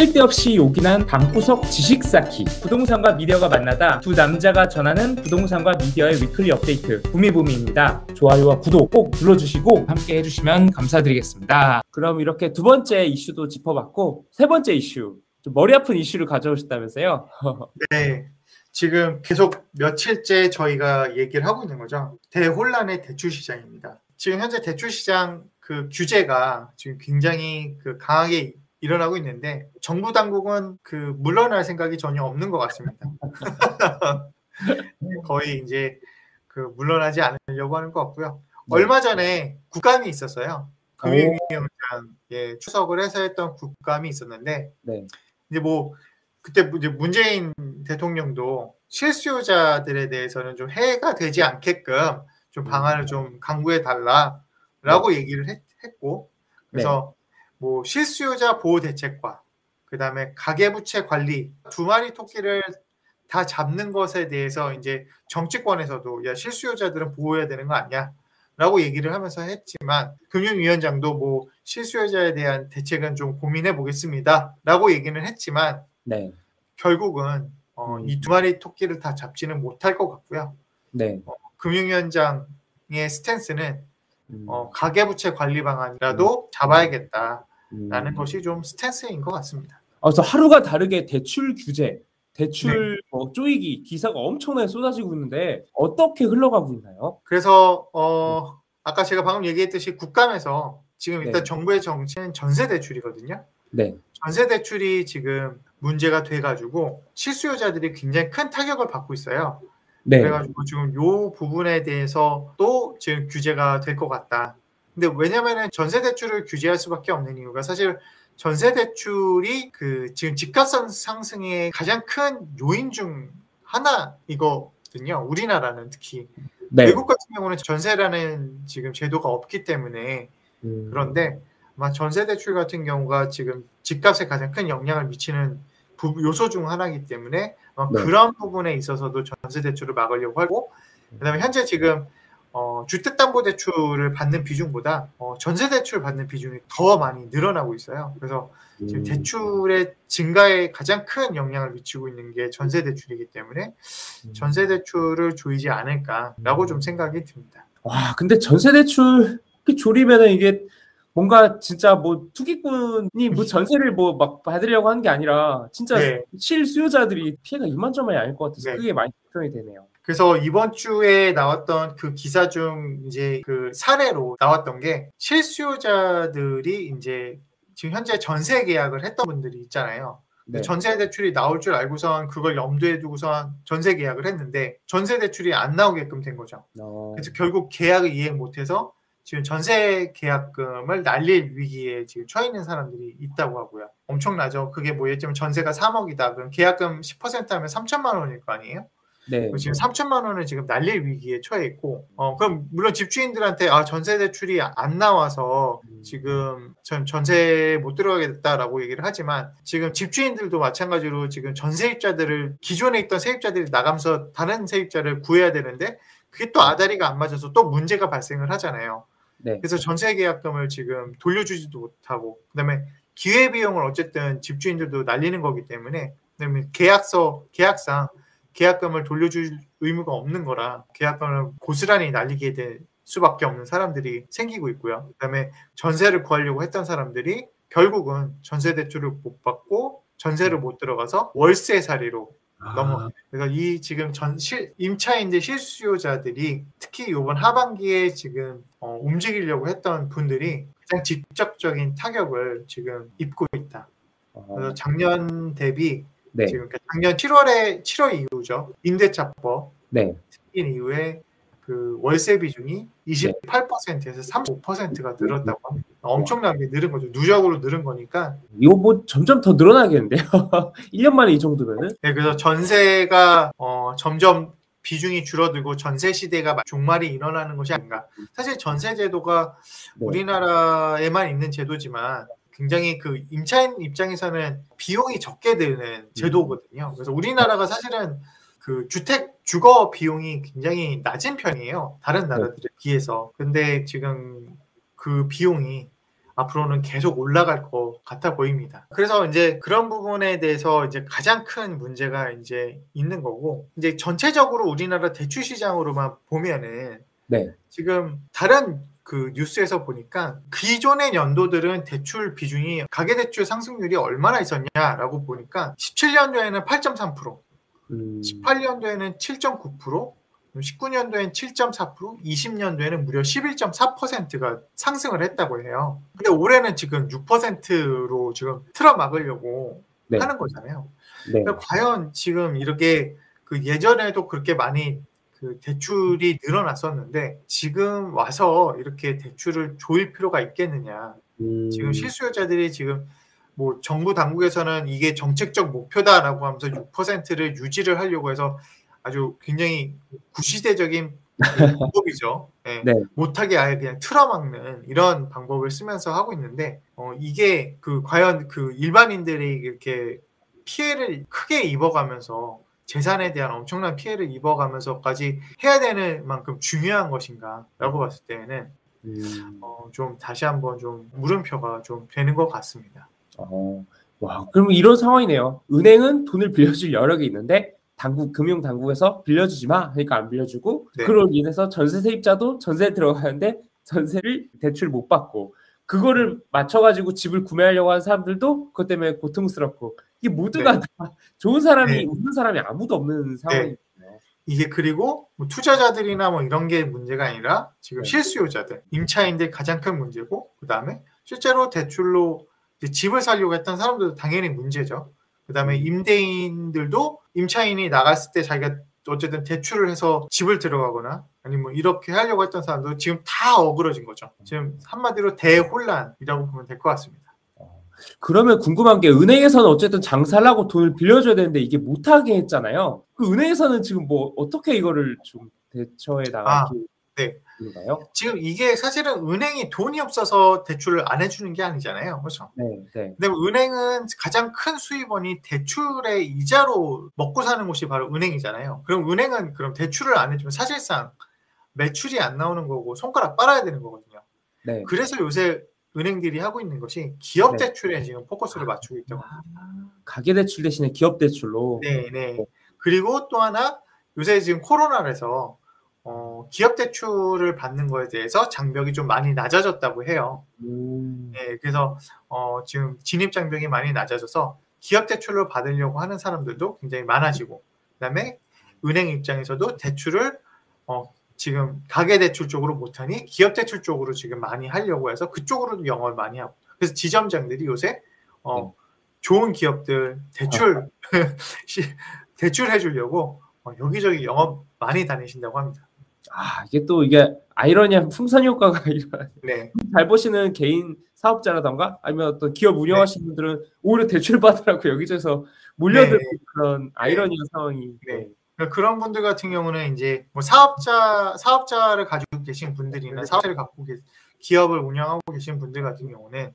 쓸데없이 요긴한 방구석 지식 쌓기 부동산과 미디어가 만나다 두 남자가 전하는 부동산과 미디어의 위클리 업데이트 부미부미입니다 좋아요와 구독 꼭 눌러주시고 함께 해주시면 감사드리겠습니다 그럼 이렇게 두 번째 이슈도 짚어봤고 세 번째 이슈 좀 머리 아픈 이슈를 가져오셨다면서요 네. 지금 계속 며칠째 저희가 얘기를 하고 있는 거죠. 대혼란의 대출 시장입니다. 지금 현재 대출 시장 그 규제가 지금 굉장히 그 강하게 일어나고 있는데 정부 당국은 그 물러날 생각이 전혀 없는 것 같습니다. 거의 이제 그 물러나지 않으려고 하는 것 같고요. 네. 얼마 전에 국감이 있었어요. 금융위원장에 추석을 해서 했던 국감이 있었는데 네. 이제 뭐 그때 이제 문재인 대통령도 실수요자들에 대해서는 좀 해가 되지 않게끔 좀 방안을 좀 강구해 달라라고 얘기를 했, 고 그래서 뭐 실수요자 보호 대책과 그 다음에 가계부채 관리 두 마리 토끼를 다 잡는 것에 대해서 이제 정치권에서도 야 실수요자들은 보호해야 되는 거 아니야? 라고 얘기를 하면서 했지만 금융위원장도 뭐 실수요자에 대한 대책은 좀 고민해 보겠습니다. 라고 얘기는 했지만 네. 결국은 어, 음. 이두 마리 토끼를 다 잡지는 못할 것 같고요. 네. 금융위원장의 스탠스는 음, 어, 가계부채 관리 방안이라도 잡아야겠다 라는 음. 것이 좀 스탠스인 것 같습니다. 아, 그래서 하루가 다르게 대출 규제, 대출 네. 뭐 쪼이기 기사가 엄청나게 쏟아지고 있는데 어떻게 흘러가고 있나요? 그래서 어, 아까 제가 방금 얘기했듯이 국감에서 지금 일단 네. 정부의 정치는 전세 대출이거든요. 네. 전세 대출이 지금 문제가 돼가지고 실수요자들이 굉장히 큰 타격을 받고 있어요. 네. 그래가지고 지금 요 부분에 대해서 또 지금 규제가 될 것 같다. 근데 왜냐면은 전세 대출을 규제할 수밖에 없는 이유가 사실 전세 대출이 그 지금 집값 상- 상승의 가장 큰 요인 중 하나 이거든요. 우리나라는 특히 네. 외국 같은 경우는 전세라는 지금 제도가 없기 때문에 음, 그런데 아마 전세 대출 같은 경우가 지금 집값에 가장 큰 영향을 미치는 부- 요소 중 하나이기 때문에 네. 그런 부분에 있어서도 전세 대출을 막으려고 하고 그다음에 현재 지금 어, 주택담보대출을 받는 비중보다 어, 전세 대출 받는 비중이 더 많이 늘어나고 있어요. 그래서 지금 음, 대출의 증가에 가장 큰 영향을 미치고 있는 게 전세 대출이기 때문에 음. 전세 대출을 조이지 않을까라고 좀 생각이 듭니다. 와, 근데 전세 대출 이렇게 조리면은 이게 뭔가 진짜 뭐 투기꾼이 뭐 전세를 뭐 막 받으려고 하는 게 아니라 진짜 네. 실수요자들이 피해가 이만저만이 아닐 것 같아서 네. 그게 많이 걱정이 되네요. 그래서 이번 주에 나왔던 그 기사 중 이제 그 사례로 나왔던 게 실수요자들이 이제 지금 현재 전세 계약을 했던 분들이 있잖아요. 네. 전세 대출이 나올 줄 알고선 그걸 염두에 두고선 전세 계약을 했는데 전세 대출이 안 나오게끔 된 거죠. 어, 그래서 결국 계약을 이행 못해서 지금 전세 계약금을 날릴 위기에 지금 처해 있는 사람들이 있다고 하고요. 엄청나죠. 그게 뭐 예를 들면 전세가 3억이다. 그럼 계약금 10% 하면 3천만 원일 거 아니에요? 네. 지금 3천만 원을 지금 날릴 위기에 처해 있고, 어, 그럼 물론 집주인들한테 아, 전세 대출이 안 나와서 지금 전 전세 못 들어가게 됐다라고 얘기를 하지만 지금 집주인들도 마찬가지로 지금 전 세입자들을 기존에 있던 세입자들이 나가면서 다른 세입자를 구해야 되는데 그게 또 아다리가 안 맞아서 또 문제가 발생을 하잖아요. 네. 그래서 전세 계약금을 지금 돌려주지도 못하고 그다음에 기회 비용을 어쨌든 집주인들도 날리는 거기 때문에 그다음에 계약서 계약상 계약금을 돌려줄 의무가 없는 거라 계약금을 고스란히 날리게 될 수밖에 없는 사람들이 생기고 있고요. 그다음에 전세를 구하려고 했던 사람들이 결국은 전세 대출을 못 받고 전세를 못 들어가서 월세 살이로 넘어. 그래서 이 지금 전 실, 임차인들 실수요자들이 특히 이번 하반기에 지금 어, 움직이려고 했던 분들이 가장 직접적인 타격을 지금 입고 있다. 어, 그래서 작년 대비 네. 지금 작년 7월에 7월 이후죠. 임대차법 네. 생긴 이후에 그 월세 비중이 28%에서 35%가 늘었다고 합니다. 엄청나게 늘은 거죠. 누적으로 늘은 거니까. 이거 뭐 점점 더 늘어나겠는데요. 1년 만에 이 정도면은? 네, 그래서 전세가 어, 점점 비중이 줄어들고 전세 시대가 종말이 일어나는 것이 아닌가. 사실 전세 제도가 네. 우리나라에만 있는 제도지만 굉장히 그 임차인 입장에서는 비용이 적게 드는 제도거든요. 그래서 우리나라가 사실은 그 주택 주거 비용이 굉장히 낮은 편이에요. 다른 나라들에 비해서. 근데 지금 그 비용이 앞으로는 계속 올라갈 것 같아 보입니다. 그래서 이제 그런 부분에 대해서 이제 가장 큰 문제가 이제 있는 거고 이제 전체적으로 우리나라 대출 시장으로만 보면은 네. 지금 다른 그 뉴스에서 보니까 기존의 연도들은 대출 비중이 가계대출 상승률이 얼마나 있었냐라고 보니까 17년도에는 8.3%, 음, 18년도에는 7.9%, 19년도에는 7.4%, 20년도에는 무려 11.4%가 상승을 했다고 해요. 근데 올해는 지금 6%로 지금 틀어 막으려고 네. 하는 거잖아요. 네. 그러니까 과연 지금 이렇게 그 예전에도 그렇게 많이 그 대출이 늘어났었는데 지금 와서 이렇게 대출을 조일 필요가 있겠느냐. 음, 지금 실수요자들이 지금 뭐 정부 당국에서는 이게 정책적 목표다라고 하면서 6%를 유지를 하려고 해서 아주 굉장히 구시대적인 방법이죠. 예, 네. 못하게 아예 그냥 틀어막는 이런 방법을 쓰면서 하고 있는데 어, 이게 그 과연 그 일반인들이 이렇게 피해를 크게 입어가면서 재산에 대한 엄청난 피해를 입어가면서까지 해야 되는 만큼 중요한 것인가라고 봤을 때에는 음, 어, 좀 다시 한번 좀 물음표가 좀 되는 것 같습니다. 어, 와, 그럼 이런 상황이네요. 은행은 돈을 빌려줄 여력이 있는데 당국 금융 당국에서 빌려주지 마, 그러니까 안 빌려주고 네. 그로 인해서 전세 세입자도 전세에 들어가는데 전세를 대출 못 받고 그거를 맞춰가지고 집을 구매하려고 하는 사람들도 그것 때문에 고통스럽고 이게 모두가 다 좋은 사람이 네. 없는 사람이 아무도 없는 상황이네요. 이게 그리고 뭐 투자자들이나 뭐 이런 게 문제가 아니라 지금 네. 실수요자들, 임차인들 가장 큰 문제고 그 다음에 실제로 대출로 이제 집을 살려고 했던 사람들도 당연히 문제죠. 그 다음에 임대인들도 임차인이 나갔을 때 자기가 어쨌든 대출을 해서 집을 들어가거나 아니면 뭐 이렇게 하려고 했던 사람도 지금 다 어그러진 거죠. 지금 한마디로 대혼란이라고 보면 될 것 같습니다. 그러면 궁금한 게 은행에서는 어쨌든 장사를 하고 돈을 빌려줘야 되는데 이게 못하게 했잖아요. 그 은행에서는 지금 뭐 어떻게 이거를 좀 대처해 아, 나가기 네. 인가요? 지금 이게 사실은 은행이 돈이 없어서 대출을 안 해주는 게 아니잖아요. 그렇죠? 네, 네. 근데 은행은 가장 큰 수입원이 대출의 이자로 먹고 사는 곳이 바로 은행이잖아요. 그럼 은행은 그럼 대출을 안 해주면 사실상 매출이 안 나오는 거고 손가락 빨아야 되는 거거든요. 네. 그래서 요새 은행들이 하고 있는 것이 기업 네. 대출에 지금 포커스를 맞추고 있다고. 가계 대출 대신에 기업 대출로. 네, 네. 그리고 또 하나 요새 지금 코로나라서 어, 기업 대출을 받는 거에 대해서 장벽이 좀 많이 낮아졌다고 해요. 음, 네, 그래서 어, 지금 진입 장벽이 많이 낮아져서 기업 대출을 받으려고 하는 사람들도 굉장히 많아지고, 그다음에 은행 입장에서도 대출을 어, 지금 가계 대출 쪽으로 못하니 기업 대출 쪽으로 지금 많이 하려고 해서 그쪽으로도 영업을 많이 하고, 그래서 지점장들이 요새 어, 좋은 기업들 대출 시- 대출 해 주려고 어, 여기저기 영업 많이 다니신다고 합니다. 아 이게 또 이게 아이러니한 풍선 효과가. 네, 잘 버시는 개인 사업자라던가 아니면 어떤 기업 운영하시는 분들은 오히려 대출 받으라고 여기저기서 몰려들고 네. 그런 아이러니한 상황이. 네. 그러니까 그런 분들 같은 경우는 이제 뭐 사업자 사업자를 가지고 계신 분들이나 사업자를 갖고 계, 기업을 운영하고 계신 분들 같은 경우는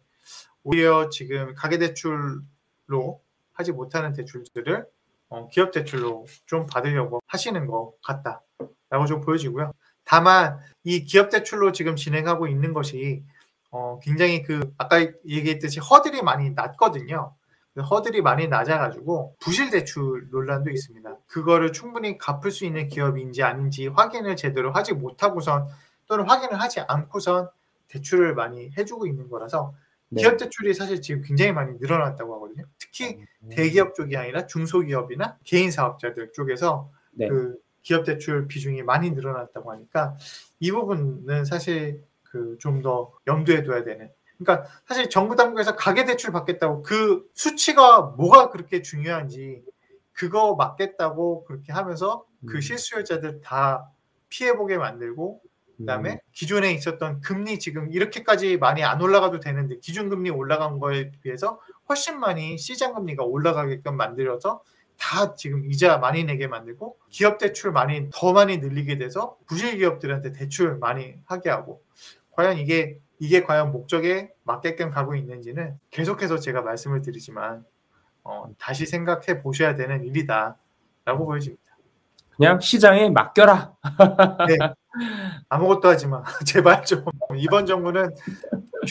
오히려 지금 가계 대출로 하지 못하는 대출들을 어, 기업 대출로 좀 받으려고 하시는 것 같다라고 좀 보여지고요. 다만 이 기업 대출로 지금 진행하고 있는 것이 어, 굉장히 그 아까 얘기했듯이 허들이 많이 낮거든요. 그 허들이 많이 낮아가지고 부실 대출 논란도 있습니다. 그거를 충분히 갚을 수 있는 기업인지 아닌지 확인을 제대로 하지 못하고선 또는 확인을 하지 않고선 대출을 많이 해주고 있는 거라서 네. 기업 대출이 사실 지금 굉장히 많이 늘어났다고 하거든요. 특히 대기업 쪽이 아니라 중소기업이나 개인 사업자들 쪽에서 네. 그 기업 대출 비중이 많이 늘어났다고 하니까 이 부분은 사실 그 좀 더 염두에 둬야 되는. 그러니까 사실 정부 당국에서 가계 대출 받겠다고 그 수치가 뭐가 그렇게 중요한지 그거 맞겠다고 그렇게 하면서 그 음. 실수요자들 다 피해 보게 만들고 그다음에 기존에 있었던 금리 지금 이렇게까지 많이 안 올라가도 되는데 기준 금리 올라간 거에 비해서 훨씬 많이 시장 금리가 올라가게끔 만들어서 다 지금 이자 많이 내게 만들고 기업 대출 많이 더 많이 늘리게 돼서 부실 기업들한테 대출 많이 하게 하고 과연 이게 이게 과연 목적에 맞게끔 가고 있는지는 계속해서 제가 말씀을 드리지만 어, 다시 생각해 보셔야 되는 일이다라고 보여집니다. 그냥 시장에 맡겨라. 아무것도 하지 마. 제발 좀 이번 정부는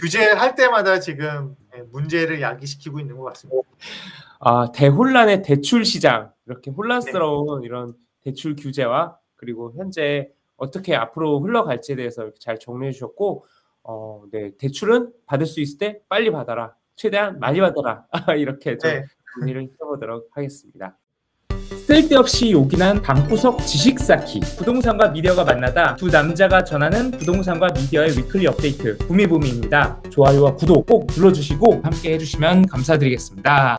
규제할 때마다 지금 예, 문제를 야기시키고 있는 것 같습니다. 아, 대혼란의 대출 시장 이렇게 혼란스러운 이런 대출 규제와 그리고 현재 어떻게 앞으로 흘러갈지에 대해서 잘 정리해 주셨고 어, 네, 대출은 받을 수 있을 때 빨리 받아라. 최대한 많이 받아라. 이렇게 좀 네. 문의를 해보도록 하겠습니다. 쓸데없이 요긴한 방구석 지식 쌓기 부동산과 미디어가 만나다 두 남자가 전하는 부동산과 미디어의 위클리 업데이트 부미부미입니다. 좋아요와 구독 꼭 눌러주시고 함께 해주시면 감사드리겠습니다.